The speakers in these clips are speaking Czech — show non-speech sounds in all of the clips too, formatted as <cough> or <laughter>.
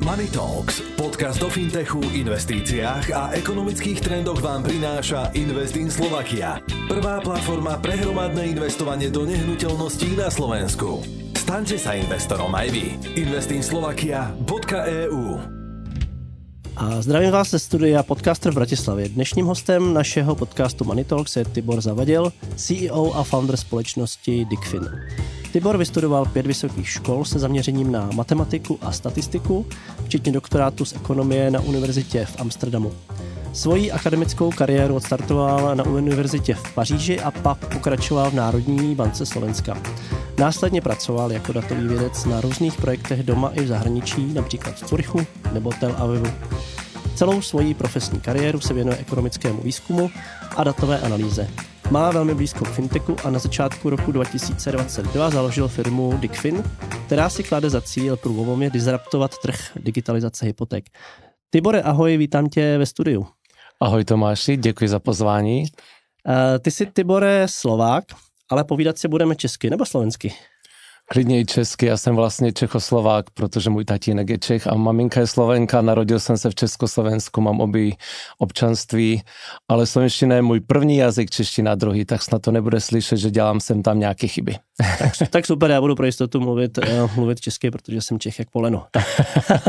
Money Talks, podcast o fintechu, investíciách a ekonomických trendoch vám prináša Invest in Slovakia. Prvá platforma pre hromadné investovanie do nehnuteľností na Slovensku. Staňte sa investorom aj vy. investinslovakia.eu a zdravím vás ze studia Podcaster v Bratislavě. Dnešním hostem našeho podcastu Money Talks je Tibor Zavadil, CEO a founder společnosti Dickfin. Tibor vystudoval pět vysokých škol se zaměřením na matematiku a statistiku, včetně doktorátu z ekonomie na univerzitě v Amsterdamu. Svoji akademickou kariéru odstartoval na univerzitě v Paříži a pak pokračoval v Národní bance Slovenska. Následně pracoval jako datový vědec na různých projektech doma i v zahraničí, například v Curychu nebo Tel Avivu. Celou svoji profesní kariéru se věnuje ekonomickému výzkumu a datové analýze. Má velmi blízko k fintechu a na začátku roku 2022 založil firmu Dickfin, která si klade za cíl průlomově disruptovat trh digitalizace hypoték. Tibore, ahoj, vítám tě ve studiu. Ahoj Tomáši, děkuji za pozvání. Uh, ty jsi Tibore Slovák, ale povídat si budeme česky nebo slovensky? Klidně i česky, já jsem vlastně Čechoslovák, protože můj tatínek je Čech a maminka je Slovenka, narodil jsem se v Československu, mám obě občanství, ale slovenština je můj první jazyk, čeština druhý, tak snad to nebude slyšet, že dělám sem tam nějaké chyby. Tak, <laughs> tak super, já budu pro jistotu mluvit, uh, mluvit česky, protože jsem Čech jak poleno.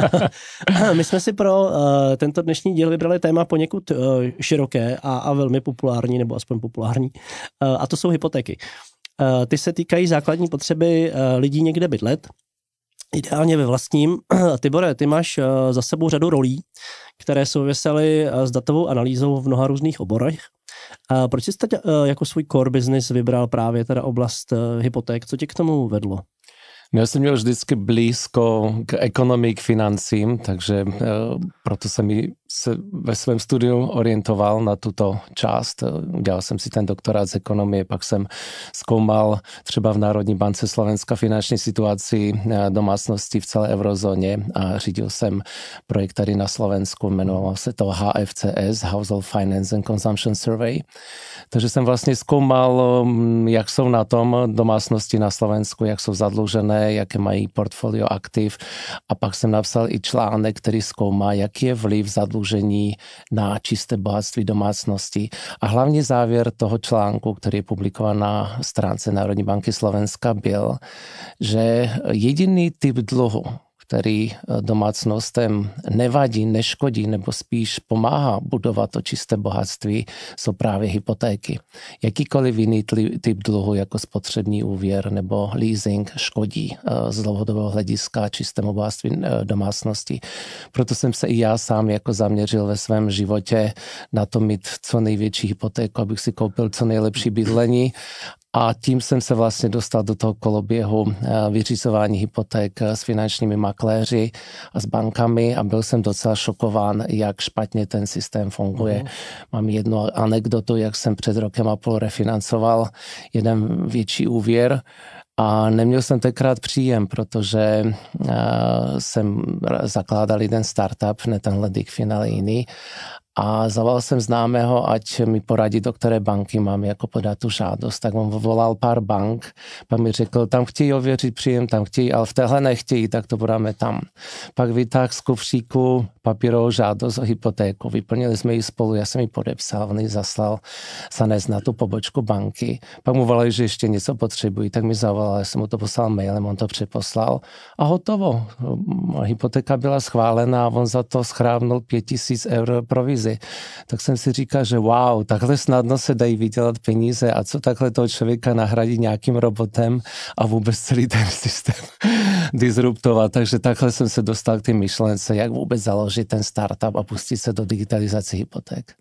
<laughs> My jsme si pro uh, tento dnešní díl vybrali téma poněkud uh, široké a, a velmi populární, nebo aspoň populární, uh, a to jsou hypotéky. Eh, ty se týkají základní potřeby eh, lidí někde bydlet, ideálně ve vlastním. <clears throat> Tibore, ty máš eh, za sebou řadu rolí, které souvisely s datovou analýzou v mnoha různých oborech. Proč jsi teď jako svůj core business vybral právě teda oblast hypoték? Co tě k tomu vedlo? Já jsem měl vždycky blízko k ekonomii, k financím, takže proto se mi se ve svém studiu orientoval na tuto část. Udělal jsem si ten doktorát z ekonomie, pak jsem zkoumal třeba v Národní bance Slovenska finanční situaci eh, domácnosti v celé eurozóně a řídil jsem projekt tady na Slovensku, jmenoval se to HFCS, Household Finance and Consumption Survey. Takže jsem vlastně zkoumal, mm, jak jsou na tom domácnosti na Slovensku, jak jsou zadlužené, jaké mají portfolio aktiv a pak jsem napsal i článek, který zkoumá, jaký je vliv zadlužení zadlužení na čisté bohatství domácnosti. A hlavní závěr toho článku, který je publikován na stránce Národní banky Slovenska, byl, že jediný typ dluhu, který eh, domácnostem nevadí, neškodí nebo spíš pomáhá budovat to čisté bohatství, jsou právě hypotéky. Jakýkoliv jiný typ dluhu jako spotřební úvěr nebo leasing škodí eh, z dlouhodobého hlediska čistému bohatství eh, domácnosti. Proto jsem se i já sám jako zaměřil ve svém životě na to mít co největší hypotéku, abych si koupil co nejlepší bydlení a tím jsem se vlastně dostal do toho koloběhu eh, vyřizování hypoték eh, s finančními makléři a s bankami a byl jsem docela šokován, jak špatně ten systém funguje. Mm. Mám jednu anekdotu, jak jsem před rokem a půl refinancoval jeden větší úvěr, a neměl jsem tenkrát příjem, protože uh, jsem zakládal jeden startup, ne tenhle Dickfin, ale jiný a zavolal jsem známého, ať mi poradí, do které banky mám jako podat tu žádost. Tak on volal pár bank, pak mi řekl, tam chtějí ověřit příjem, tam chtějí, ale v téhle nechtějí, tak to budeme tam. Pak vytáhl z kufříku papírovou žádost o hypotéku. Vyplnili jsme ji spolu, já jsem ji podepsal, on ji zaslal zanést na tu pobočku banky. Pak mu volali, že ještě něco potřebují, tak mi zavolal, já jsem mu to poslal mailem, on to přeposlal a hotovo. Hypotéka byla schválená a on za to schrávnul 5000 eur provizi. Tak jsem si říkal, že wow, takhle snadno se dají vydělat peníze a co takhle toho člověka nahradí nějakým robotem a vůbec celý ten <laughs> systém disruptovat. Takže takhle jsem se dostal k té myšlence, jak vůbec založit ten startup a pustit se do digitalizace hypoték.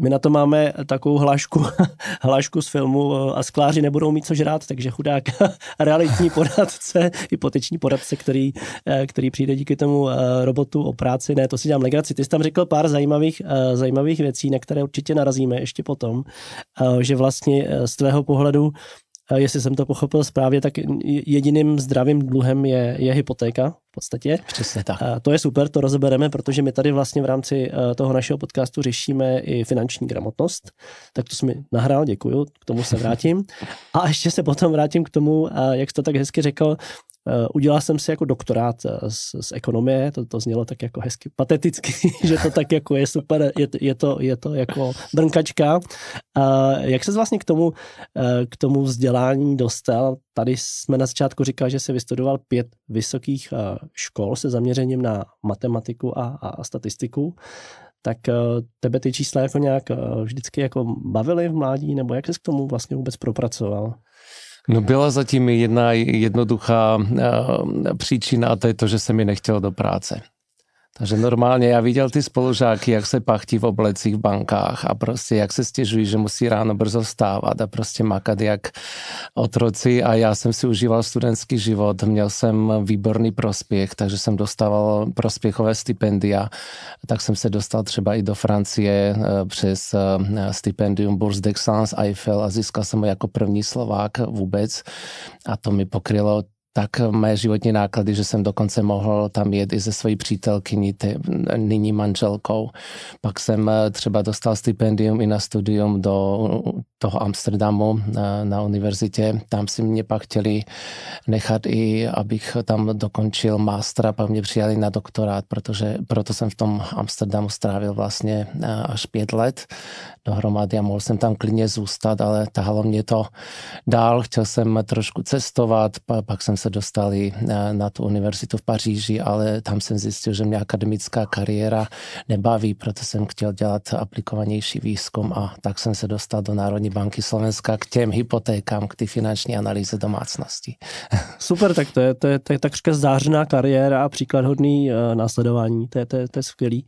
My na to máme takovou hlášku, <laughs> hlášku z filmu a skláři nebudou mít co žrát, takže chudák <laughs> realitní poradce, hypoteční poradce, který, který přijde díky tomu eh, robotu o práci. Ne, to si dělám legraci. Ty jsi tam řekl pár zajímavých, eh, zajímavých věcí, na které určitě narazíme ještě potom, eh, že vlastně z tvého pohledu jestli jsem to pochopil správně, tak jediným zdravým dluhem je, je hypotéka v podstatě. Přesně tak. To je super, to rozebereme, protože my tady vlastně v rámci eh, toho našeho podcastu řešíme i finanční gramotnost. Tak to jsi mi nahrál, děkuju, k tomu se vrátím. A ještě se potom vrátím k tomu, eh, jak jsi to tak hezky řekl, udělal jsem si jako doktorát z, z ekonomie, to, to znělo tak jako hezky pateticky, <laughs> že to tak jako je super, je, je, to, je to jako brnkačka. Jak se vlastně k tomu, k tomu vzdělání dostal? Tady jsme na začátku říkali, že se vystudoval pět vysokých škol se zaměřením na matematiku a, a statistiku tak eh, tebe ty čísla jako nějak eh, vždycky jako bavily v mládí, nebo jak jsi k tomu vlastně vůbec propracoval? No byla zatím jedna jednoduchá uh, příčina a to je to, že se mi nechtělo do práce. Takže normálně já viděl ty spolužáky, jak se pachtí v oblecích v bankách a prostě jak se stěžují, že musí ráno brzo vstávat a prostě makat jak otroci. A já jsem si užíval studentský život, měl jsem výborný prospěch, takže jsem dostával prospěchové stipendia, tak jsem se dostal třeba i do Francie eh, přes eh, stipendium Bourse d'Excellence Eiffel a získal jsem ho jako první Slovák vůbec. A to mi pokrylo tak mé životní náklady, že jsem dokonce mohl tam jet i ze svojí přítelkyní, nyní manželkou. Pak jsem eh, třeba dostal stipendium i na studium do toho Amsterdamu na, na univerzitě. Tam si mě pak chtěli nechat i, abych tam dokončil mástra, pak mě přijali na doktorát, protože proto jsem v tom Amsterdamu strávil vlastně eh, až pět let dohromady a mohl jsem tam klidně zůstat, ale tahalo mě to dál. Chtěl jsem trošku cestovat, pak jsem se dostal i na, na tu univerzitu v Paříži, ale tam jsem zjistil, že mě akademická kariéra nebaví, proto jsem chtěl dělat aplikovanější výzkum a tak jsem se dostal do Národní banky Slovenska k těm hypotékám, k ty finanční analýze domácnosti. <laughs> Super, tak to je, to je, to je takřka zářená kariéra a příklad hodný uh, následování, to je, to, je, to je skvělý.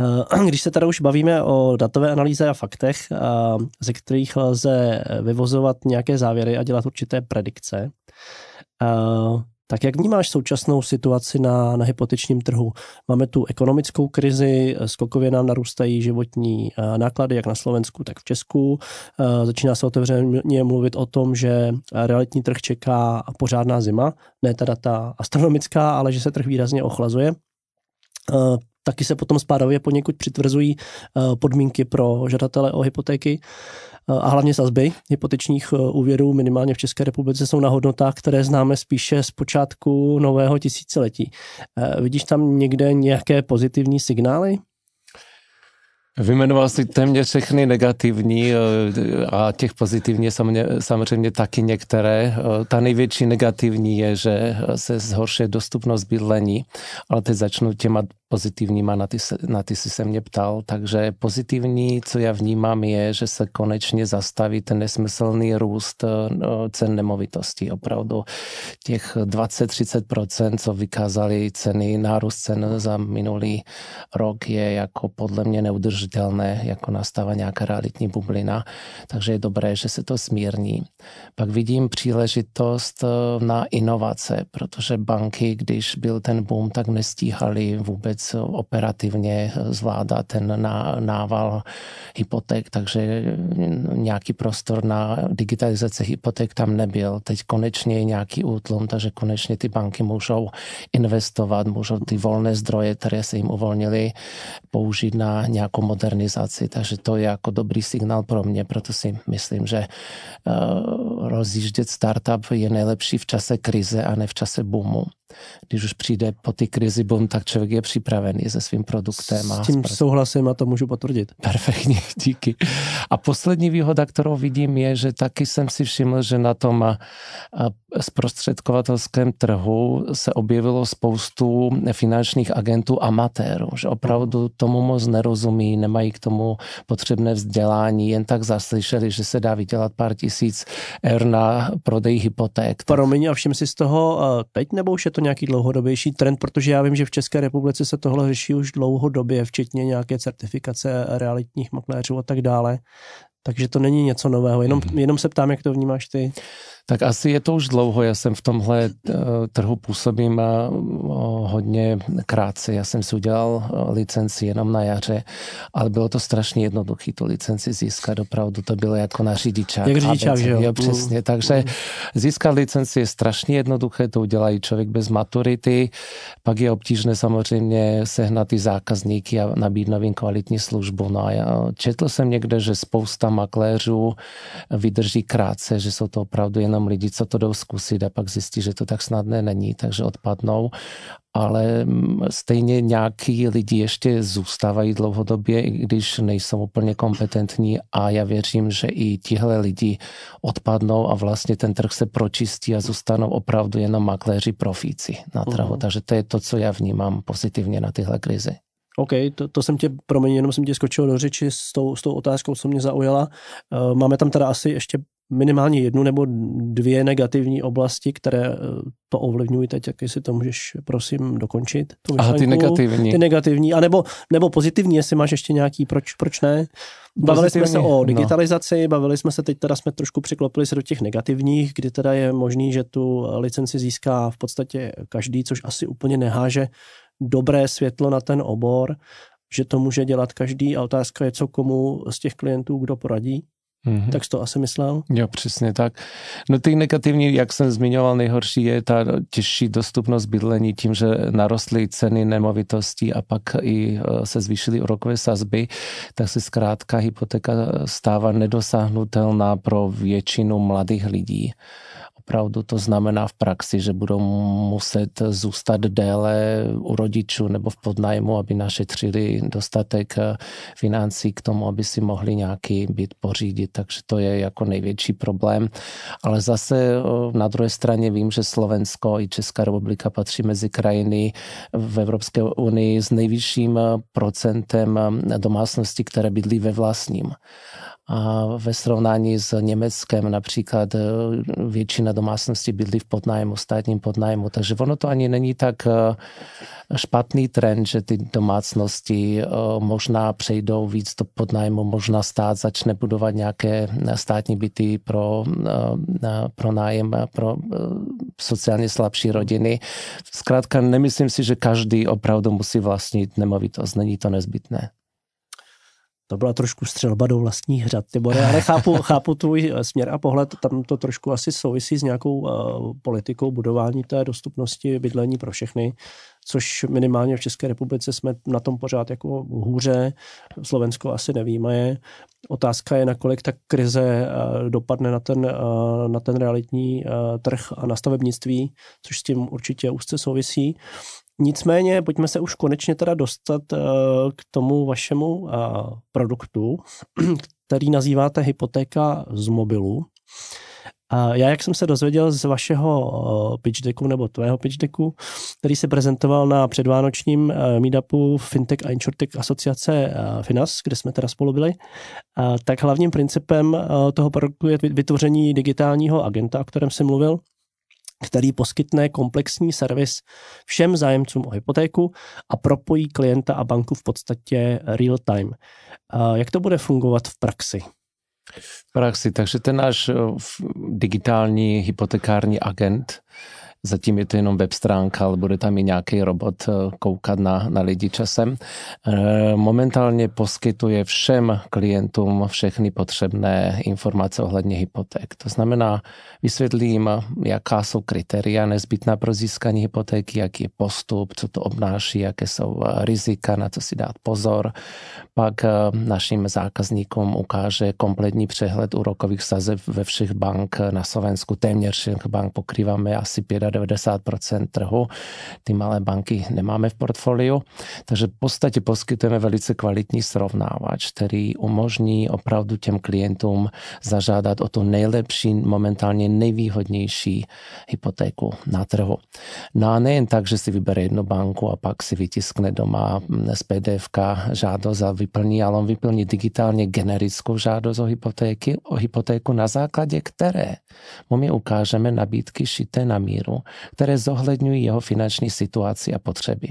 Uh, <clears throat> když se tady už bavíme o datové analýze a faktech, ze kterých lze vyvozovat nějaké závěry a dělat určité predikce, tak jak vnímáš současnou situaci na, na hypotečním trhu? Máme tu ekonomickou krizi, skokově nám narůstají životní náklady, jak na Slovensku, tak v Česku. Začíná se otevřeně mluvit o tom, že realitní trh čeká pořádná zima, ne teda ta astronomická, ale že se trh výrazně ochlazuje. Taky se potom spádově poněkud přitvrzují podmínky pro žadatele o hypotéky a hlavně sazby hypotečních eh, úvěrů minimálně v České republice jsou na hodnotách, které známe spíše z počátku nového tisíciletí. Eh, vidíš tam někde nějaké pozitivní signály? Vymenoval si téměř všechny negativní eh, a těch pozitivní samozřejmě taky některé. Ta největší negativní je, že se zhoršuje dostupnost bydlení, ale teď začnu těma pozitivníma, na ty, na ty si se mě ptal. Takže pozitivní, co já vnímám, je, že se konečně zastaví ten nesmyslný růst no, cen nemovitostí. Opravdu těch 20-30%, co vykázali ceny, nárůst cen za minulý rok je jako podle mě neudržitelné, jako nastává nějaká realitní bublina. Takže je dobré, že se to smírní. Pak vidím příležitost eh, na inovace, protože banky, když byl ten boom, tak nestíhali vůbec operativně zvládá ten nával hypoték, takže nějaký prostor na digitalizaci hypoték tam nebyl. Teď konečně je nějaký útlum, takže konečně ty banky můžou investovat, můžou ty volné zdroje, které se jim uvolnily, použít na nějakou modernizaci. Takže to je jako dobrý signál pro mě, proto si myslím, že uh, rozjíždět startup je nejlepší v čase krize a ne v čase boomu když už přijde po ty krizi boom, tak člověk je připravený se svým produktem. A s tím souhlasím a to můžu potvrdit. <laughs> Perfektně, díky. A poslední výhoda, kterou vidím, je, že taky jsem si všiml, že na tom zprostředkovatelském trhu se objevilo spoustu finančních agentů amatérů, že opravdu tomu moc nerozumí, nemají k tomu potřebné vzdělání, jen tak zaslyšeli, že se dá vydělat pár tisíc eur na prodej hypoték. Promiň, a všim si z toho teď, nebo už je to nějaký dlouhodobější trend, protože já vím, že v České republice se tohle řeší už dlouhodobě, včetně nějaké certifikace realitních makléřů a tak dále. Takže to není něco nového, jenom, mm. jenom se ptám, jak to vnímáš ty. Tak asi je to už dlouho, já jsem v tomhle eh, trhu působím eh, hodně krátce. Já jsem si udělal eh, licenci jenom na jaře, ale bylo to strašně jednoduché tu licenci získat. Opravdu to bylo jako na řidičák. Jak řidičák, že jo? jo přesně. Mm. Takže získat licenci je strašně jednoduché, to udělají člověk bez maturity. Pak je obtížné samozřejmě sehnat ty zákazníky a nabídnout jim kvalitní službu. No a já četl jsem někde, že spousta makléřů vydrží krátce, že jsou to opravdu jen jenom lidi, co to jdou zkusit a pak zjistí, že to tak snadné není, takže odpadnou ale mm, stejně nějaký lidi ještě zůstávají dlouhodobě, i když nejsou úplně kompetentní a já věřím, že i tihle lidi odpadnou a vlastně ten trh se pročistí a zůstanou opravdu jenom makléři profíci na trhu. Uh-huh. Takže to je to, co já vnímám pozitivně na tyhle krizi. OK, to, to jsem tě, promiň, jenom jsem tě skočil do řeči s tou, s tou otázkou, co mě zaujala. Uh, máme tam teda asi ještě minimálně jednu nebo dvě negativní oblasti, které eh, to ovlivňují teď, jak si to můžeš, prosím, dokončit. Tu Aha, ty negativní. Ty negativní, a nebo, nebo pozitivní, jestli máš ještě nějaký, proč, proč ne? Bavili jsme se o no. digitalizaci, no. bavili jsme se, teď teda jsme trošku přiklopili se do těch negativních, kdy teda je možný, že tu licenci získá v podstatě každý, což asi úplně neháže dobré světlo na ten obor, že to může dělat každý a otázka je, co komu z těch klientů kdo poradí. Mm-hmm. Tak to asi myslel? Jo, přesně tak. No ty negativní, jak jsem zmiňoval, nejhorší je ta těžší dostupnost bydlení tím, že narostly ceny nemovitostí a pak i e, se zvýšily úrokové sazby, tak se zkrátka hypotéka stává nedosáhnutelná pro většinu mladých lidí opravdu to znamená v praxi, že budou muset zůstat déle u rodičů nebo v podnájmu, aby našetřili dostatek eh, financí k tomu, aby si mohli nějaký byt pořídit. Takže to je jako největší problém. Ale zase eh, na druhé straně vím, že Slovensko i Česká republika patří mezi krajiny v Evropské unii s nejvyšším eh, procentem domácností, které bydlí ve vlastním. A ve srovnání s Německem například e, většina domácností bydlí v podnájmu, státním podnájmu, takže ono to ani není tak e, špatný trend, že ty domácnosti e, možná přejdou víc do podnájmu, možná stát začne budovat nějaké státní byty pro, pro nájem, pro sociálně slabší rodiny. Zkrátka nemyslím si, že každý opravdu musí vlastnit nemovitost, není to nezbytné. To byla trošku střelba do vlastních hřad, Tibore, ale chápu, <laughs> chápu tvůj eh, směr a pohled, tam to trošku asi souvisí s nějakou uh, politikou budování té dostupnosti bydlení pro všechny, což minimálně v České republice jsme na tom pořád jako hůře, Slovensko asi nevíme. Otázka je, nakolik ta krize uh, dopadne na ten, uh, na ten realitní trh a na stavebnictví, což s tím určitě úzce souvisí. Nicméně pojďme se už konečně teda dostat eh, k tomu vašemu eh, produktu, <clears throat> který nazýváte hypotéka z mobilu. Já, jak jsem se dozvěděl z vašeho eh, pitch decku, nebo tvého pitch decku, který se prezentoval na předvánočním meetupu Fintech a Insurtech asociace Finas, kde jsme teda spolu byli, tak hlavním principem toho produktu je vytvoření digitálního agenta, o kterém jsem mluvil, který poskytne komplexní servis všem zájemcům o hypotéku a propojí klienta a banku v podstatě real time. Jak to bude fungovat v praxi? V praxi, takže ten náš eh, digitální hypotekární agent Zatím je to jenom web stránka, ale bude tam i nějaký robot eh, koukat na, na lidi časem. Eh, momentálně poskytuje všem klientům všechny potřebné informace ohledně hypoték. To znamená, vysvětlím, jaká jsou kritéria nezbytná pro získání hypotéky, jaký je postup, co to obnáší, jaké jsou eh, rizika, na co si dát pozor. Pak našim zákazníkům ukáže kompletní přehled úrokových sazeb ve všech bank na Slovensku. Téměř všech bank pokrýváme asi 90% trhu. Ty malé banky nemáme v portfoliu, takže v podstatě poskytujeme velice kvalitní srovnávač, který umožní opravdu těm klientům zažádat o tu nejlepší, momentálně nejvýhodnější hypotéku na trhu. No a nejen tak, že si vybere jednu banku a pak si vytiskne doma z PDF žádost a vyplní, ale on vyplní digitálně generickou žádost o, hypotéky, o hypotéku, na základě které mu my ukážeme nabídky šité na míru které zohledňují jeho finanční situaci a potřeby.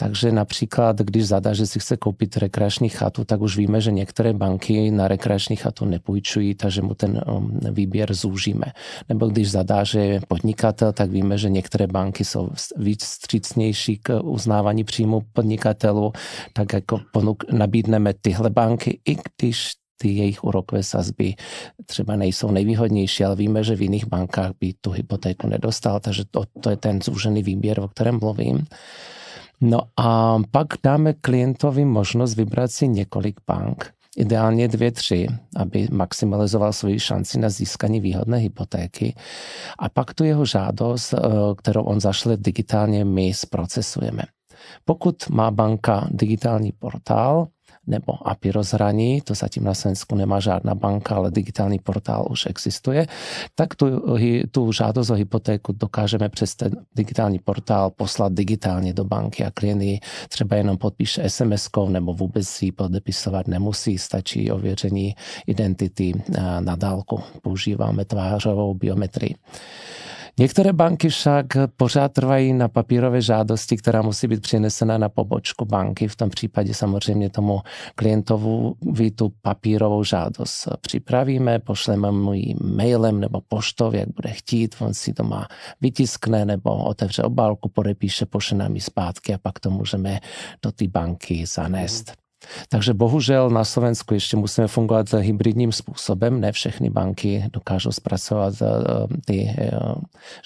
Takže například, když zadá, že si chce koupit rekreační chatu, tak už víme, že některé banky na rekreační chatu nepůjčují, takže mu ten um, výběr zúžíme. Nebo když zadá, že je podnikatel, tak víme, že některé banky jsou víc střícnější k uznávání příjmu podnikatelů, tak jako ponuk, nabídneme tyhle banky, i když ty jejich úrokové sazby třeba nejsou nejvýhodnější, ale víme, že v jiných bankách by tu hypotéku nedostal, takže to, to je ten zúžený výběr, o kterém mluvím. No a pak dáme klientovi možnost vybrat si několik bank ideálně dvě, tři, aby maximalizoval svoji šanci na získání výhodné hypotéky. A pak tu jeho žádost, eh, kterou on zašle digitálně, my zprocesujeme. Pokud má banka digitální portál, nebo API rozhraní, to zatím na Slovensku nemá žádná banka, ale digitální portál už existuje, tak tu, tu žádost o hypotéku dokážeme přes ten digitální portál poslat digitálně do banky a klient třeba jenom podpíše SMS-kou nebo vůbec si podepisovat nemusí, stačí ověření identity na dálku. Používáme tvářovou biometrii. Některé banky však pořád trvají na papírové žádosti, která musí být přinesena na pobočku banky. V tom případě samozřejmě tomu klientovu vy tu papírovou žádost připravíme, pošleme mu ji mailem nebo poštou, jak bude chtít, on si to má vytiskne nebo otevře obálku, podepíše, pošle nám ji zpátky a pak to můžeme do té banky zanést. Takže bohužel na Slovensku ještě musíme fungovat hybridním způsobem. Ne všechny banky dokážou zpracovat eh, ty eh,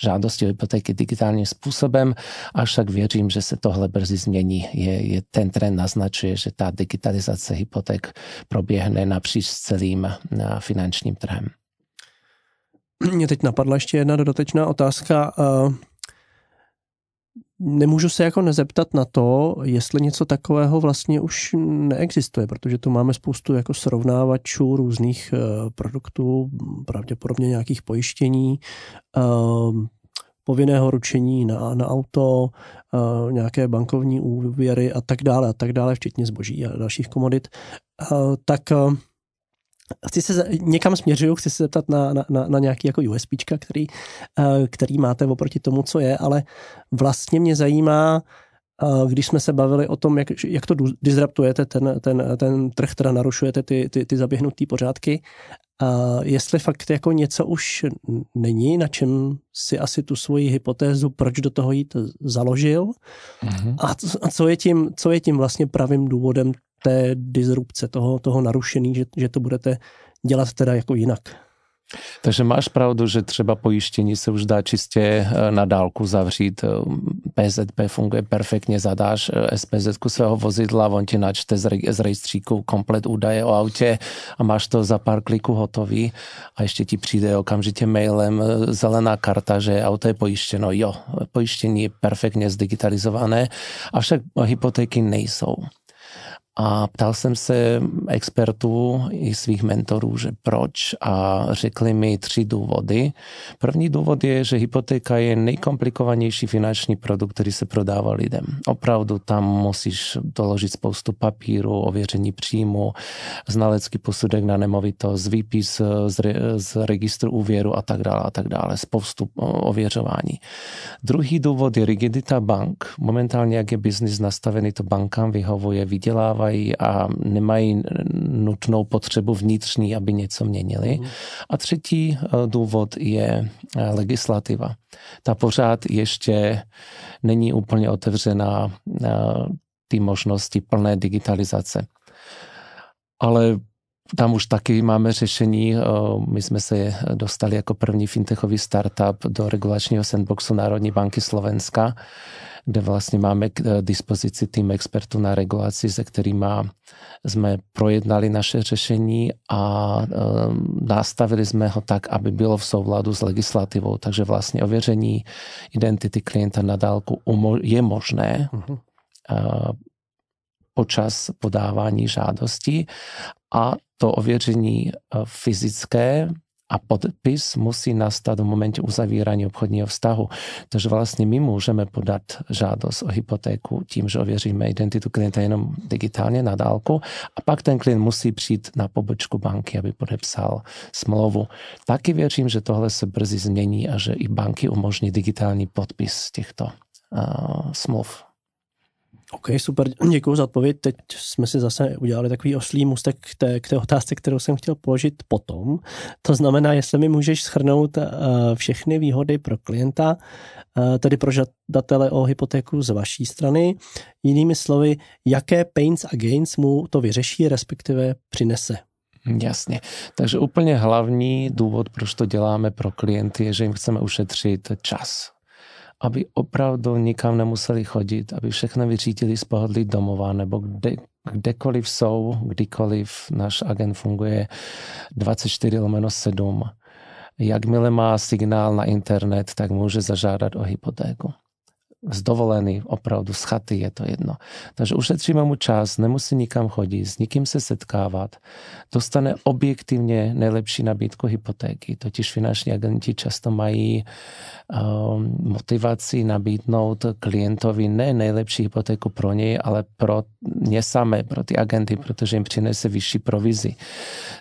žádosti o hypotéky digitálním způsobem, avšak věřím, že se tohle brzy změní. Je, je, ten trend naznačuje, že ta digitalizace hypoték proběhne napříč celým eh, finančním trhem. Mě teď napadla ještě jedna dodatečná otázka nemůžu se jako nezeptat na to, jestli něco takového vlastně už neexistuje, protože tu máme spoustu jako srovnávačů různých uh, produktů, pravděpodobně nějakých pojištění, uh, povinného ručení na, na auto, uh, nějaké bankovní úvěry a tak dále a tak dále, včetně zboží a dalších komodit, uh, tak chci se někam směřuju, chci se zeptat na, na, na, na nějaký jako USPčka, který, eh, který máte oproti tomu, co je, ale vlastně mě zajímá, eh, když jsme se bavili o tom, jak, jak to disruptujete, ten, ten, ten trh, teda narušujete ty, ty, ty zaběhnutý pořádky, a jestli fakt jako něco už není, na čem si asi tu svoji hypotézu, proč do toho jít založil mm-hmm. a, co je tím, co je tím vlastně pravým důvodem té disrupce, toho, toho narušení, že, že to budete dělat teda jako jinak. Takže máš pravdu, že třeba pojištění se už dá čistě eh, na dálku zavřít. PZP funguje perfektně, zadáš eh, SPZ svého vozidla, on ti načte z rejstříku komplet údaje o autě a máš to za pár kliků hotový a ještě ti přijde okamžitě mailem eh, zelená karta, že auto je pojištěno. Jo, pojištění je perfektně zdigitalizované, avšak hypotéky nejsou. A ptal jsem se expertů i svých mentorů, že proč a řekli mi tři důvody. První důvod je, že hypotéka je nejkomplikovanější finanční produkt, který se prodává lidem. Opravdu tam musíš doložit spoustu papíru, ověření příjmu, znalecký posudek na nemovitost, výpis z, re, z registru úvěru a tak dále a tak dále. Spoustu ověřování. Druhý důvod je rigidita bank. Momentálně, jak je biznis nastavený, to bankám vyhovuje, vydělává vydělávají a nemají nutnou potřebu vnitřní, aby něco měnili. Mm. A třetí eh, důvod je eh, legislativa. Ta pořád ještě není úplně otevřená eh, ty možnosti plné digitalizace. Ale tam už taky máme řešení. My jsme se dostali jako první fintechový startup do regulačního sandboxu Národní banky Slovenska, kde vlastně máme k eh, dispozici tým expertů na regulaci, se kterými jsme projednali naše řešení a eh, nastavili jsme ho tak, aby bylo v souladu s legislativou. Takže vlastně ověření identity klienta na dálku je možné uh-huh. počas podávání žádosti a to ověření fyzické a podpis musí nastat v momente uzavírání obchodního vztahu. Takže vlastně my můžeme podat žádost o hypotéku tím, že ověříme identitu klienta jenom digitálně na dálku a pak ten klient musí přijít na pobočku banky, aby podepsal smlouvu. Taky věřím, že tohle se brzy změní a že i banky umožní digitální podpis těchto uh, smluv. OK, super, děkuji za odpověď. Teď jsme si zase udělali takový oslý můstek k té, k té otázce, kterou jsem chtěl položit potom. To znamená, jestli mi můžeš schrnout uh, všechny výhody pro klienta, uh, tedy pro žadatele o hypotéku z vaší strany. Jinými slovy, jaké pains a gains mu to vyřeší, respektive přinese. Jasně. Takže úplně hlavní důvod, proč to děláme pro klienty, je, že jim chceme ušetřit čas aby opravdu nikam nemuseli chodit, aby všechno vyřídili z pohodlí domova nebo kde, kdekoliv jsou, kdykoliv náš agent funguje 24 lomeno 7. Jakmile má signál na internet, tak může zažádat o hypotéku z dovolený, opravdu z chaty je to jedno. Takže ušetříme mu čas, nemusí nikam chodit, s nikým se setkávat, dostane objektivně nejlepší nabídku hypotéky. Totiž finanční agenti často mají um, motivaci nabídnout klientovi ne nejlepší hypotéku pro něj, ale pro ně samé, pro ty agenty, protože jim přinese vyšší provizi.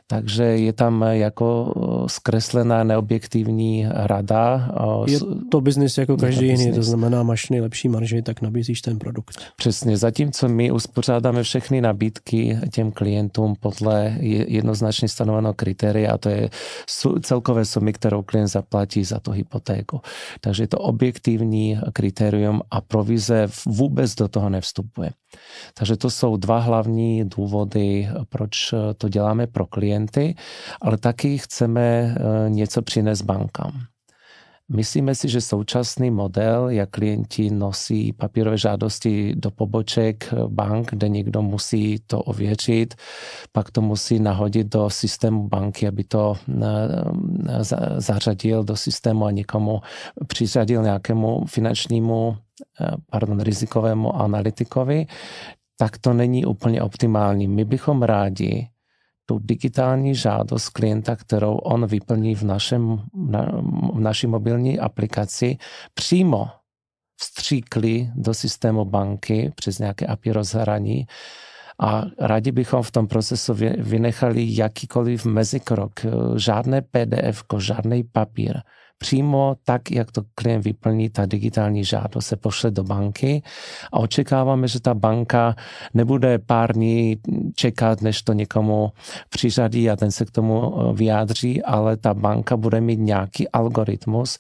Takže je tam jako zkreslená neobjektivní rada. Je to biznis jako každý jiný, to znamená, máš nejlepší marži, tak nabízíš ten produkt. Přesně, zatímco my uspořádáme všechny nabídky těm klientům podle jednoznačně stanoveného kritéria a to je celkové sumy, kterou klient zaplatí za tu hypotéku. Takže je to objektivní kritérium a provize vůbec do toho nevstupuje. Takže to jsou dva hlavní důvody, proč to děláme pro klienty, ale taky chceme eh, něco přinést bankám. Myslíme si, že současný model, jak klienti nosí papírové žádosti do poboček bank, kde někdo musí to ověřit, pak to musí nahodit do systému banky, aby to eh, zařadil do systému a někomu přiřadil nějakému finančnímu, eh, pardon, rizikovému analytikovi, tak to není úplně optimální. My bychom rádi, tu digitální žádost klienta, kterou on vyplní v, našem, na, v naší mobilní aplikaci, přímo vstříkli do systému banky přes nějaké API rozhraní. A rádi bychom v tom procesu vynechali jakýkoliv mezikrok, žádné PDF, žádný papír přímo tak, jak to klient vyplní, ta digitální žádost se pošle do banky a očekáváme, že ta banka nebude pár dní čekat, než to někomu přiřadí a ten se k tomu eh, vyjádří, ale ta banka bude mít nějaký algoritmus,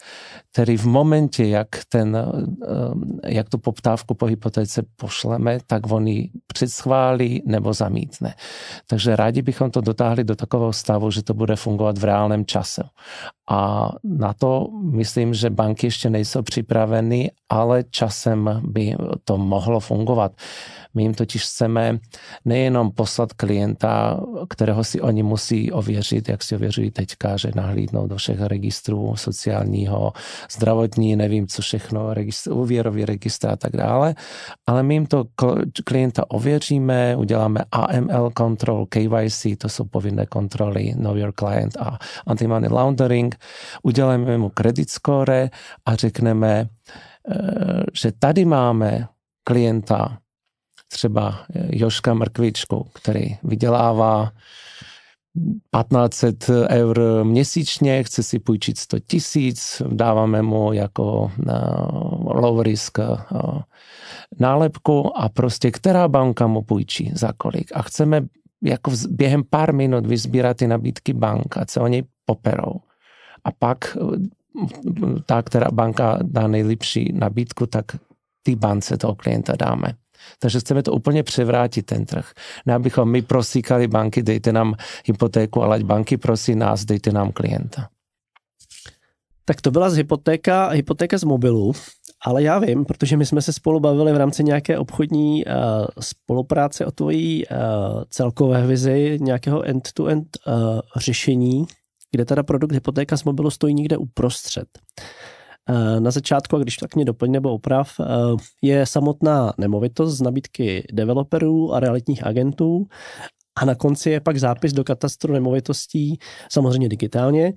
který v momentě, jak, ten, eh, jak tu poptávku po hypotéce pošleme, tak on ji předschválí nebo zamítne. Takže rádi bychom to dotáhli do takového stavu, že to bude fungovat v reálném čase. A na to myslím, že banky ještě nejsou připraveny, ale časem by to mohlo fungovat. My jim totiž chceme nejenom poslat klienta, kterého si oni musí ověřit, jak si ověřují teďka, že nahlídnou do všech registrů sociálního, zdravotní, nevím co všechno, registr, úvěrový registr a tak dále, ale my jim to klienta ověříme, uděláme AML control, KYC, to jsou povinné kontroly, Know Your Client a Anti-Money Laundering, uděláme mu credit score a řekneme, eh, že tady máme klienta, třeba Joška Mrkvičku, který vydělává 1500 eur měsíčně, chce si půjčit 100 tisíc, dáváme mu jako low risk nálepku a prostě která banka mu půjčí za kolik. A chceme jako během pár minut vyzbírat ty nabídky bank a co oni poperou. A pak ta, která banka dá nejlepší nabídku, tak ty bance toho klienta dáme. Takže chceme to úplně převrátit, ten trh. Ne, abychom my prosíkali banky, dejte nám hypotéku, ale ať banky prosí nás, dejte nám klienta. Tak to byla z hypotéka, hypotéka z mobilu, ale já vím, protože my jsme se spolu bavili v rámci nějaké obchodní uh, spolupráce o tvojí uh, celkové vizi nějakého end-to-end uh, řešení, kde teda produkt hypotéka z mobilu stojí někde uprostřed. Eh, na začátku, a když tak mě doplň nebo oprav, eh, je samotná nemovitost z nabídky developerů a realitních agentů a na konci je pak zápis do katastru nemovitostí, samozřejmě digitálně.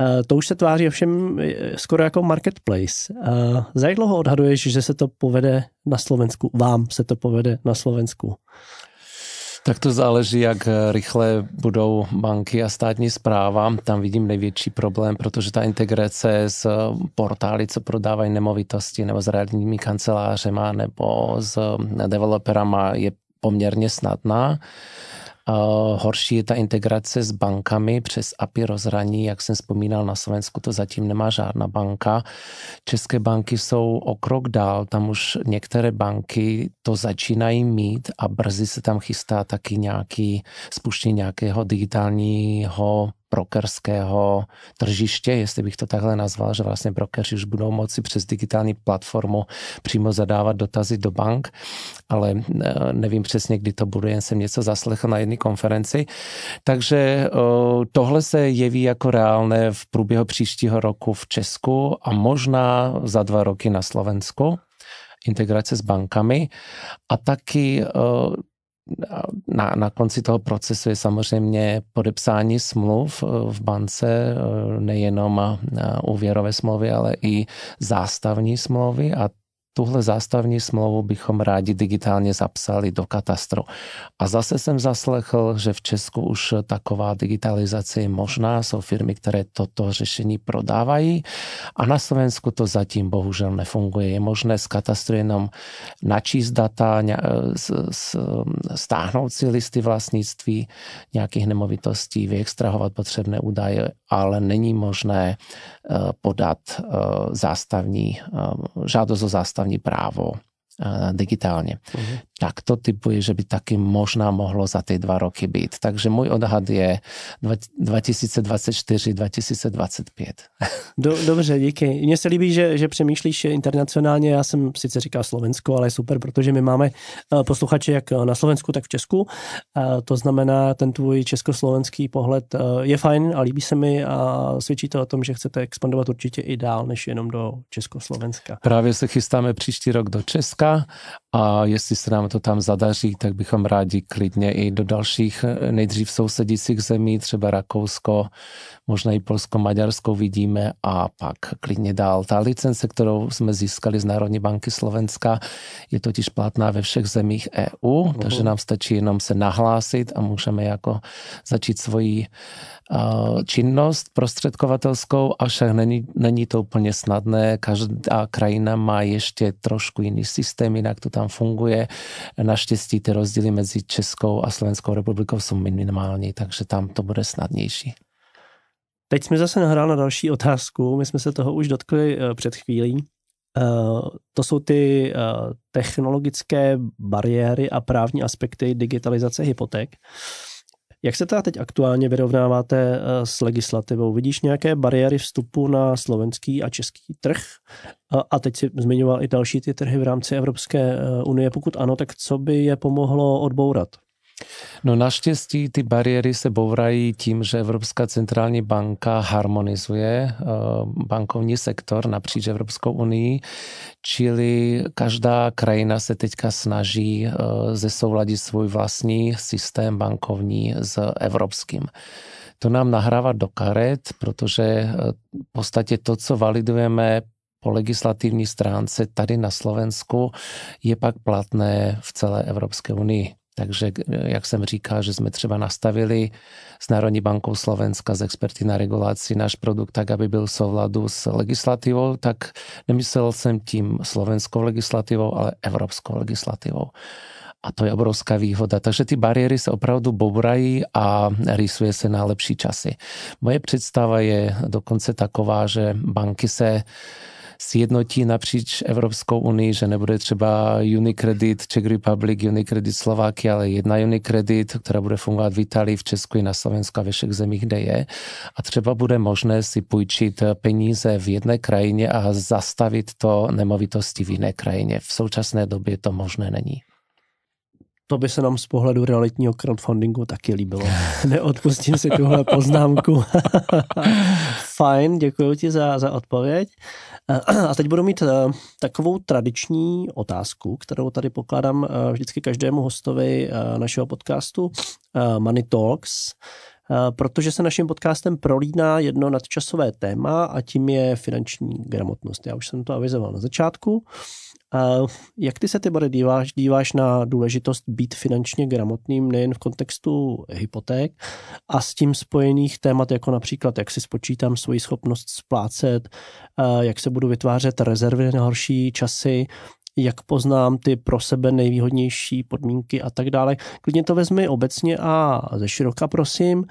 Eh, to už se tváří ovšem skoro jako marketplace. Za jak dlouho odhaduješ, že se to povede na Slovensku? Vám se to povede na Slovensku? Tak to záleží, jak rychle budou banky a státní zpráva. Tam vidím největší problém, protože ta integrace s portály, co prodávají nemovitosti, nebo s realitními kancelářema, nebo s developerama je poměrně snadná. Horší je ta integrace s bankami přes API rozhraní, jak jsem vzpomínal, na Slovensku to zatím nemá žádná banka. České banky jsou o krok dál, tam už některé banky to začínají mít a brzy se tam chystá taky nějaký spuštění nějakého digitálního brokerského tržiště, jestli bych to takhle nazval, že vlastně brokeři už budou moci přes digitální platformu přímo zadávat dotazy do bank, ale eh, nevím přesně, kdy to bude, jen jsem něco zaslechl na jedné konferenci. Takže eh, tohle se jeví jako reálné v průběhu příštího roku v Česku a možná za dva roky na Slovensku integrace s bankami a taky na, na konci toho procesu je samozřejmě podepsání smluv eh, v bance, eh, nejenom eh, úvěrové smlouvy, ale i zástavní smlouvy a tuhle zástavní smlouvu bychom rádi digitálně zapsali do katastru. A zase jsem zaslechl, že v Česku už taková digitalizace je možná, jsou firmy, které toto řešení prodávají a na Slovensku to zatím bohužel nefunguje. Je možné z katastru jenom načíst data, stáhnout si listy vlastnictví nějakých nemovitostí, vyextrahovat potřebné údaje, ale není možné eh, podat eh, zástavní, eh, žádost o zástavní právo digitálně. Uh-huh. Tak to typuje, že by taky možná mohlo za ty dva roky být. Takže můj odhad je 2024-2025. Do, dobře, díky. Mně se líbí, že, že přemýšlíš internacionálně. Já jsem sice říkal Slovensko, ale je super, protože my máme posluchače jak na Slovensku, tak v Česku. To znamená, ten tvůj československý pohled je fajn a líbí se mi a svědčí to o tom, že chcete expandovat určitě i dál, než jenom do Československa. Právě se chystáme příští rok do Česka a jestli se nám to tam zadaří, tak bychom rádi klidně i do dalších eh, nejdřív sousedících zemí, třeba Rakousko, možná i Polsko, Maďarsko vidíme a pak klidně dál. Ta licence, kterou jsme získali z Národní banky Slovenska, je totiž platná ve všech zemích EU, uh-huh. takže nám stačí jenom se nahlásit a můžeme jako začít svoji činnost prostředkovatelskou, avšak není, není to úplně snadné. Každá krajina má ještě trošku jiný systém, jinak to tam funguje. Naštěstí ty rozdíly mezi Českou a Slovenskou republikou jsou minimální, takže tam to bude snadnější. Teď jsme zase nahrál na další otázku. My jsme se toho už dotkli eh, před chvílí. Eh, to jsou ty eh, technologické bariéry a právní aspekty digitalizace hypoték. Jak se teda teď aktuálně vyrovnáváte eh, s legislativou? Vidíš nějaké bariéry vstupu na slovenský a český trh? A teď si zmiňoval i další ty trhy v rámci Evropské eh, unie. Pokud ano, tak co by je pomohlo odbourat? No naštěstí ty bariéry se bourají tím, že Evropská centrální banka harmonizuje eh, bankovní sektor napříč Evropskou unii, čili každá krajina se teďka snaží eh, zesouladit svůj vlastní systém bankovní s evropským. To nám nahrává do karet, protože eh, v podstatě to, co validujeme po legislativní stránce tady na Slovensku, je pak platné v celé Evropské unii. Takže, jak jsem říkal, že jsme třeba nastavili s Národní bankou Slovenska z experty na regulaci náš produkt tak, aby byl v souladu s legislativou, tak nemyslel jsem tím slovenskou legislativou, ale evropskou legislativou. A to je obrovská výhoda. Takže ty bariéry se opravdu bourají a rýsuje se na lepší časy. Moje představa je dokonce taková, že banky se sjednotí napříč Evropskou unii, že nebude třeba Unicredit Czech Republic, Unicredit Slováky, ale jedna Unicredit, která bude fungovat v Itálii, v Česku i na Slovensku a ve všech zemích, kde je. A třeba bude možné si půjčit peníze v jedné krajině a zastavit to nemovitosti v jiné krajině. V současné době to možné není. To by se nám z pohledu realitního crowdfundingu taky líbilo. <laughs> Neodpustím si tuhle poznámku. <laughs> Fajn, děkuji ti za, za odpověď. <clears throat> A teď budu mít eh, takovou tradiční otázku, kterou tady pokládám eh, vždycky každému hostovi eh, našeho podcastu Money Talks, protože se naším podcastem prolíná jedno nadčasové téma a tím je finanční gramotnost. Já už jsem to avizoval na začátku. Jak ty se, Tibore, díváš, díváš na důležitost být finančně gramotným nejen v kontextu hypoték a s tím spojených témat, jako například, jak si spočítám svoji schopnost splácet, jak se budu vytvářet rezervy na horší časy, jak poznám ty pro sebe nejvýhodnější podmínky a tak dále. Klidně to vezmi obecně a ze široka, prosím.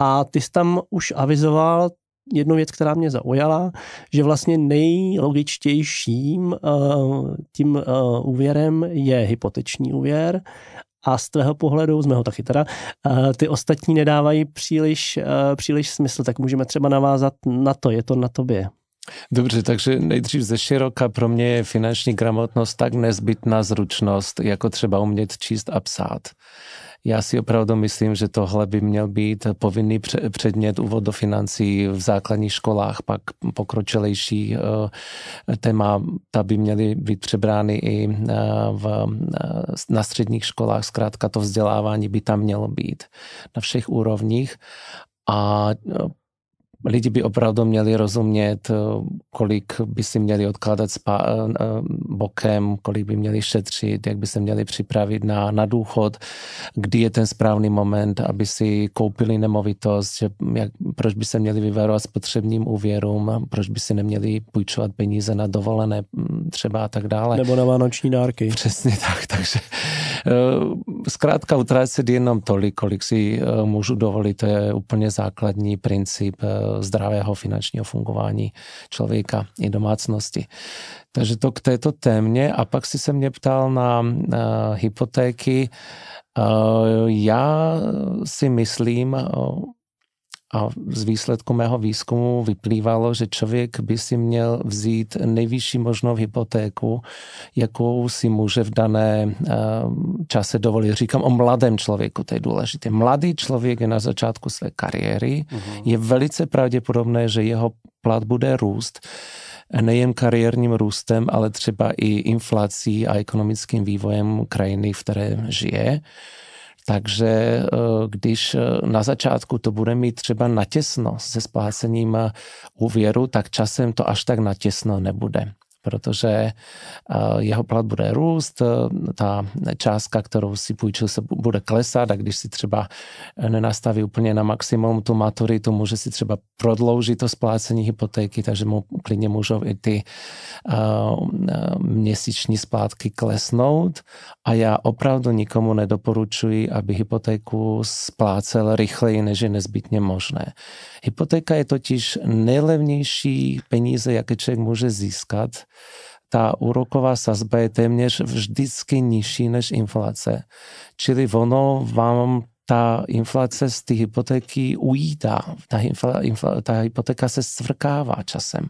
A ty jsi tam už avizoval jednu věc, která mě zaujala, že vlastně nejlogičtějším uh, tím uh, úvěrem je hypoteční úvěr a z tvého pohledu, z mého taky teda, ty ostatní nedávají příliš, příliš smysl, tak můžeme třeba navázat na to, je to na tobě. Dobře, takže nejdřív ze široka pro mě je finanční gramotnost tak nezbytná zručnost, jako třeba umět číst a psát. Já si opravdu myslím, že tohle by měl být povinný předmět úvod do financí v základních školách, pak pokročilejší eh, témata by měly být přebrány i eh, v, eh, na středních školách. Zkrátka to vzdělávání by tam mělo být na všech úrovních. A lidi by opravdu měli rozumět, eh, kolik by si měli odkládat spá- eh, eh, bokem, kolik by měli šetřit, jak by se měli připravit na, na důchod, kdy je ten správný moment, aby si koupili nemovitost, že jak, proč by se měli vyvarovat spotřebním úvěrům, proč by si neměli půjčovat peníze na dovolené mm, třeba a tak dále. Nebo na vánoční dárky. Přesně tak, <laughs> takže zkrátka utrácet jenom tolik, kolik si můžu dovolit, to je úplně základní princip zdravého finančního fungování člověka i domácnosti. Takže to k této témě. A pak si se mě ptal na, na hypotéky. Já si myslím, a z výsledku mého výzkumu vyplývalo, že člověk by si měl vzít nejvyšší možnou hypotéku, jakou si může v dané čase dovolit. Říkám o mladém člověku, to je důležité. Mladý člověk je na začátku své kariéry, uh-huh. je velice pravděpodobné, že jeho plat bude růst nejen kariérním růstem, ale třeba i inflací a ekonomickým vývojem krajiny, v které žije. Takže eh, když eh, na začátku to bude mít třeba natěsno se splácením úvěru, tak časem to až tak natěsno nebude protože eh, jeho plat bude růst, eh, ta částka, kterou si půjčil, se bude klesat a když si třeba nenastaví úplně na maximum tu maturitu, může si třeba prodloužit to splácení hypotéky, takže mu klidně můžou i ty eh, měsíční splátky klesnout a já opravdu nikomu nedoporučuji, aby hypotéku splácel rychleji, než je nezbytně možné. Hypotéka je totiž nejlevnější peníze, jaké člověk může získat. Ta úroková sazba je téměř vždycky nižší než inflace. Čili ono vám ta inflace z té hypotéky ujídá. Ta, infla, infla, ta hypotéka se svrkává časem.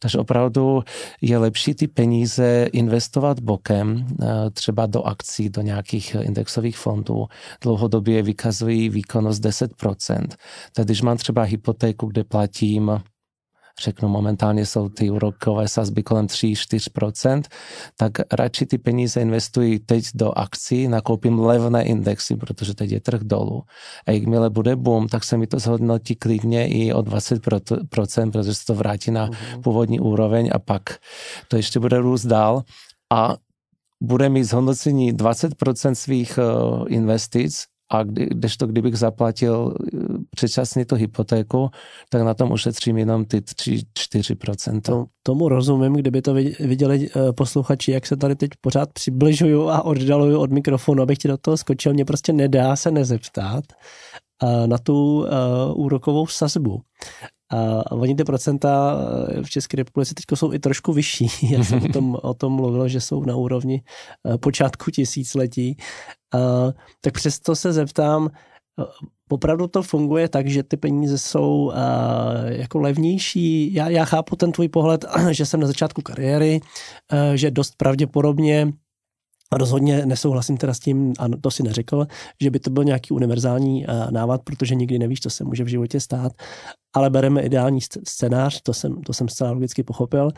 Takže opravdu je lepší ty peníze investovat bokem, eh, třeba do akcí, do nějakých indexových fondů. Dlouhodobě vykazují výkonnost 10%. Tak když mám třeba hypotéku, kde platím řeknu, momentálně jsou ty úrokové sazby kolem 3-4%, tak radši ty peníze investují teď do akcí, nakoupím levné indexy, protože teď je trh dolů. A jakmile bude boom, tak se mi to zhodnotí klidně i o 20%, protože se to vrátí na uh-huh. původní úroveň a pak to ještě bude růst dál. A bude mít zhodnocení 20% svých uh, investic a kdy, kdežto kdybych zaplatil eh, předčasně tu hypotéku, tak na tom ušetřím jenom ty 3-4%. To, tomu rozumím, kdyby to viděli eh, posluchači, jak se tady teď pořád přibližuju a oddaluju od mikrofonu, abych ti do toho skočil, mě prostě nedá se nezeptat eh, na tu úrokovou sazbu. A oni ty procenta v České republice teď jsou i trošku vyšší. <laughs> Já jsem o tom, o tom mluvil, že jsou na úrovni počátku tisíciletí. Tak přesto se zeptám, opravdu to funguje tak, že ty peníze jsou jako levnější. Já, já chápu ten tvůj pohled, <clears throat> že jsem na začátku kariéry, že dost pravděpodobně Rozhodně nesouhlasím teda s tím, a to si neřekl, že by to byl nějaký univerzální návod, protože nikdy nevíš, co se může v životě stát, ale bereme ideální scénář, to jsem, to jsem zcela logicky pochopil.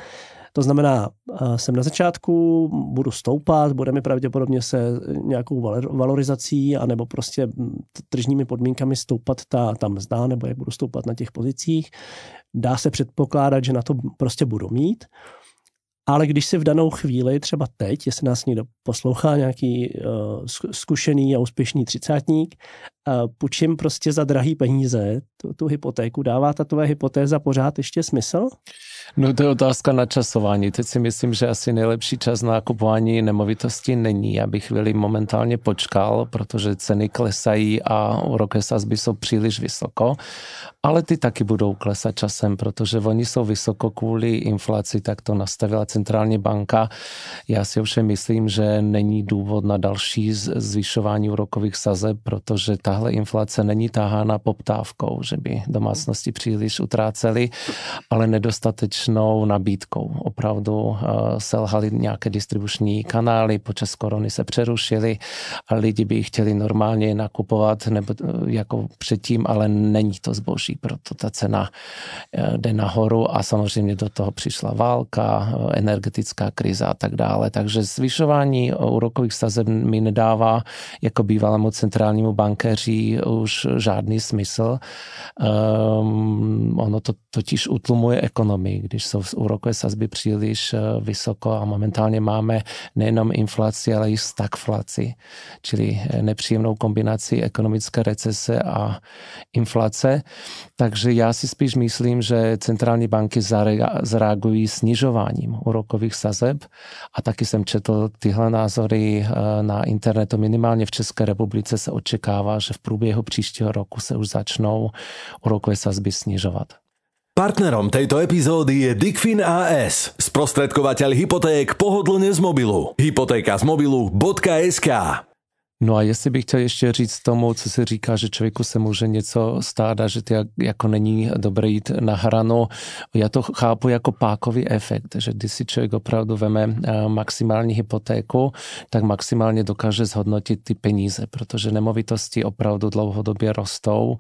To znamená, jsem na začátku, budu stoupat, bude mi pravděpodobně se nějakou valorizací anebo prostě tržními podmínkami stoupat ta, ta mzda, nebo jak budu stoupat na těch pozicích. Dá se předpokládat, že na to prostě budu mít. Ale když si v danou chvíli, třeba teď, jestli nás někdo poslouchá, nějaký uh, zkušený a úspěšný třicátník, půjčím prostě za drahý peníze tu, tu hypotéku. Dává ta tvoje hypotéza pořád ještě smysl? No to je otázka na časování. Teď si myslím, že asi nejlepší čas na kupování nemovitosti není. Já bych chvíli momentálně počkal, protože ceny klesají a úrokové sazby jsou příliš vysoko. Ale ty taky budou klesat časem, protože oni jsou vysoko kvůli inflaci, tak to nastavila centrální banka. Já si ovšem myslím, že není důvod na další zvyšování úrokových sazeb, protože tahle inflace není tahána poptávkou, že by domácnosti příliš utráceli, ale nedostatečnou nabídkou. Opravdu eh, selhali nějaké distribuční kanály, počas korony se přerušily a lidi by chtěli normálně nakupovat nebo eh, jako předtím, ale není to zboží, proto ta cena eh, jde nahoru a samozřejmě do toho přišla válka, energetická krize a tak dále. Takže zvyšování úrokových sazeb mi nedává jako bývalému centrálnímu bankéři už žádný smysl. Um, ono to totiž utlumuje ekonomii, když jsou úrokové sazby příliš eh, vysoko a momentálně máme nejenom inflaci, ale i stagflaci, čili eh, nepříjemnou kombinaci ekonomické recese a inflace. Takže já si spíš myslím, že centrální banky zareagují snižováním úrokových sazeb a taky jsem četl tyhle názory eh, na internetu. Minimálně v České republice se očekává, že v průběhu příštího roku se už začnou úrokové sazby snižovat. Partnerom tejto epizódy je Dickfin AS, sprostredkovateľ hypoték pohodlne z mobilu. Hypotéka z mobilu.sk No a jestli bych chtěl ještě říct tomu, co se říká, že člověku se může něco stát a že to jako není dobré jít na hranu, já to chápu jako pákový efekt, že když si člověk opravdu veme eh, maximální hypotéku, tak maximálně dokáže zhodnotit ty peníze, protože nemovitosti opravdu dlouhodobě rostou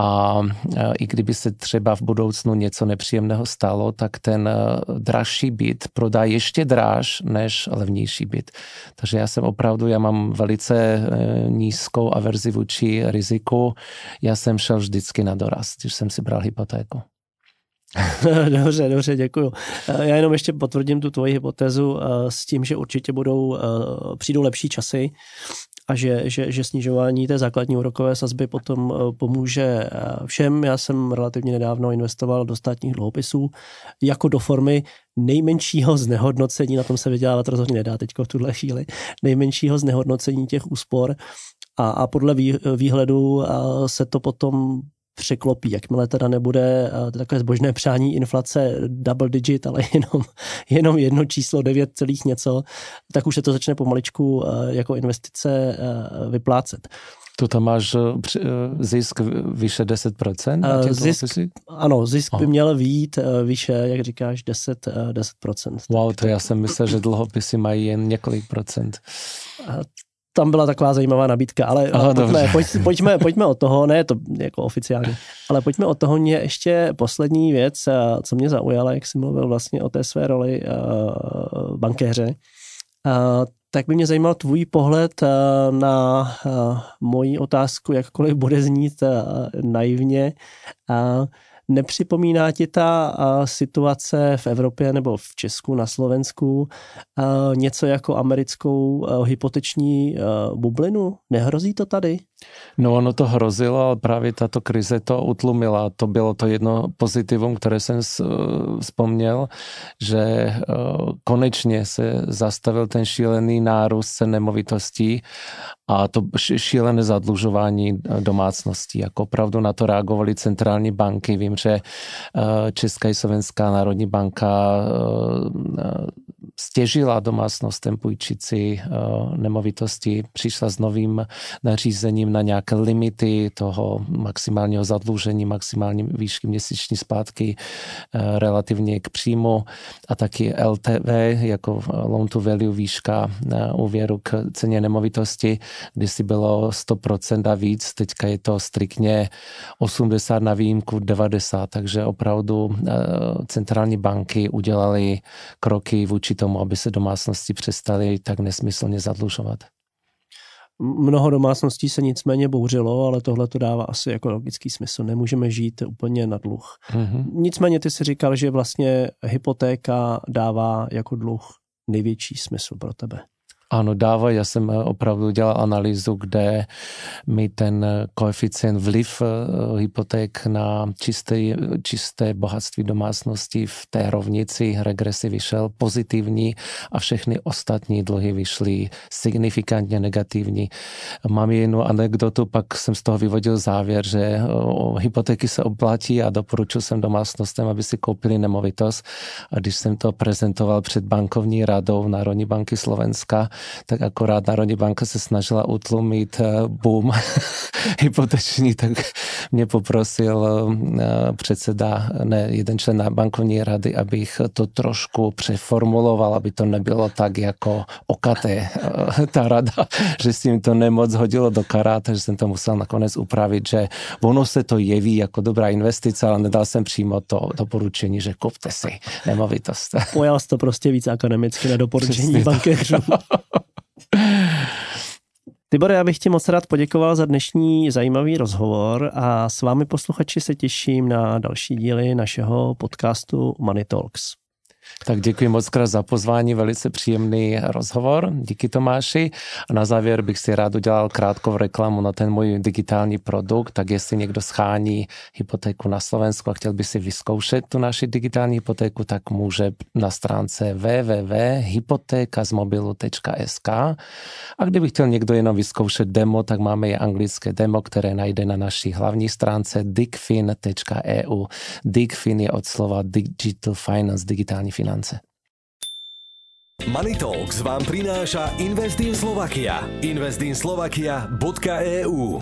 a e, i kdyby se třeba v budoucnu něco nepříjemného stalo, tak ten e, dražší byt prodá ještě dráž než levnější byt. Takže já jsem opravdu, já mám velice e, nízkou averzi vůči riziku. Já jsem šel vždycky na doraz, když jsem si bral hypotéku. <laughs> dobře, dobře, děkuju. Já jenom ještě potvrdím tu tvoji hypotézu s tím, že určitě budou, přijdou lepší časy a že, že, že snižování té základní úrokové sazby potom eh, pomůže eh, všem. Já jsem relativně nedávno investoval do státních dluhopisů jako do formy nejmenšího znehodnocení, na tom se vydělávat rozhodně nedá teď v tuhle chvíli, nejmenšího znehodnocení těch úspor a, a podle výhledu eh, se to potom překlopí. Jakmile teda nebude uh, takové zbožné přání inflace double digit, ale <laughs> jenom, jenom jedno číslo 9 celých něco, tak už se to začne pomaličku uh, jako investice uh, vyplácet. To tam máš zisk vyše 10%? Uh, zisk, ano, zisk by měl výjít výše, jak říkáš, 10, 10%. Wow, to já jsem myslel, že dluhopisy mají jen několik procent tam byla taková zajímavá nabídka, ale Aha, pojďme, pojď, pojďme, pojďme od toho, ne to jako oficiálně, ale pojďme od toho mě ještě poslední věc, eh, co mě zaujala, jak jsi mluvil vlastně o té své roli uh, bankéře, uh, tak by mě zajímal tvůj pohled uh, na uh, moji otázku, jakkoliv bude znít uh, naivně. Nepřipomíná ti ta situace v Evropě nebo v Česku, na Slovensku něco jako americkou hypoteční bublinu? Nehrozí to tady? No ono to hrozilo, ale právě tato krize to utlumila. To bylo to jedno pozitivum, které jsem vzpomněl, že konečně se zastavil ten šílený nárůst cen nemovitostí a to šílené zadlužování domácností. Jako opravdu na to reagovali centrální banky. Vím, že eh, Česká i Slovenská národní banka eh, stěžila domácnostem půjčící eh, nemovitosti, přišla s novým nařízením na nějaké limity toho maximálního zadlužení, maximální výšky měsíční zpátky relativně k příjmu. A taky LTV jako loan to value výška úvěru k ceně nemovitosti kdysi bylo 100% a víc, teďka je to striktně 80 na výjimku 90, takže opravdu eh, centrální banky udělali kroky vůči tomu, aby se domácnosti přestaly tak nesmyslně zadlužovat. Mnoho domácností se nicméně bouřilo, ale tohle to dává asi jako logický smysl. Nemůžeme žít úplně na dluh. Mm-hmm. Nicméně ty si říkal, že vlastně hypotéka dává jako dluh největší smysl pro tebe. Ano, dávají. Já jsem opravdu dělal analýzu, kde mi ten koeficient vliv hypoték na čisté, čisté bohatství domácnosti v té rovnici regresy vyšel pozitivní a všechny ostatní dluhy vyšly signifikantně negativní. Mám jednu anekdotu, pak jsem z toho vyvodil závěr, že hypotéky se oplatí a doporučil jsem domácnostem, aby si koupili nemovitost. A když jsem to prezentoval před bankovní radou Národní banky Slovenska, tak akorát Národní banka se snažila utlumit eh, boom <laughs> hypoteční, tak mě poprosil eh, předseda, ne, jeden člen bankovní rady, abych to trošku přeformuloval, aby to nebylo tak jako okaté eh, ta rada, <laughs> že s tím to nemoc hodilo do karáta, že jsem to musel nakonec upravit, že ono se to jeví jako dobrá investice, ale nedal jsem přímo to doporučení, že kupte si nemovitost. Pojal jsi to prostě víc akademicky na doporučení bankéřů. Tibor, já bych ti moc rád poděkoval za dnešní zajímavý rozhovor a s vámi posluchači se těším na další díly našeho podcastu Money Talks. Tak děkuji moc krát za pozvání, velice příjemný rozhovor. Díky Tomáši. A na závěr bych si rád udělal krátkou reklamu na ten můj digitální produkt, tak jestli někdo schání hypotéku na Slovensku a chtěl by si vyzkoušet tu naši digitální hypotéku, tak může na stránce www.hypotékazmobilu.sk a kdyby chtěl někdo jenom vyzkoušet demo, tak máme i anglické demo, které najde na naší hlavní stránce digfin.eu. Digfin je od slova Digital Finance, digitální finance. Money Talks vám prináša Investin Slovakia. Slovakia.eu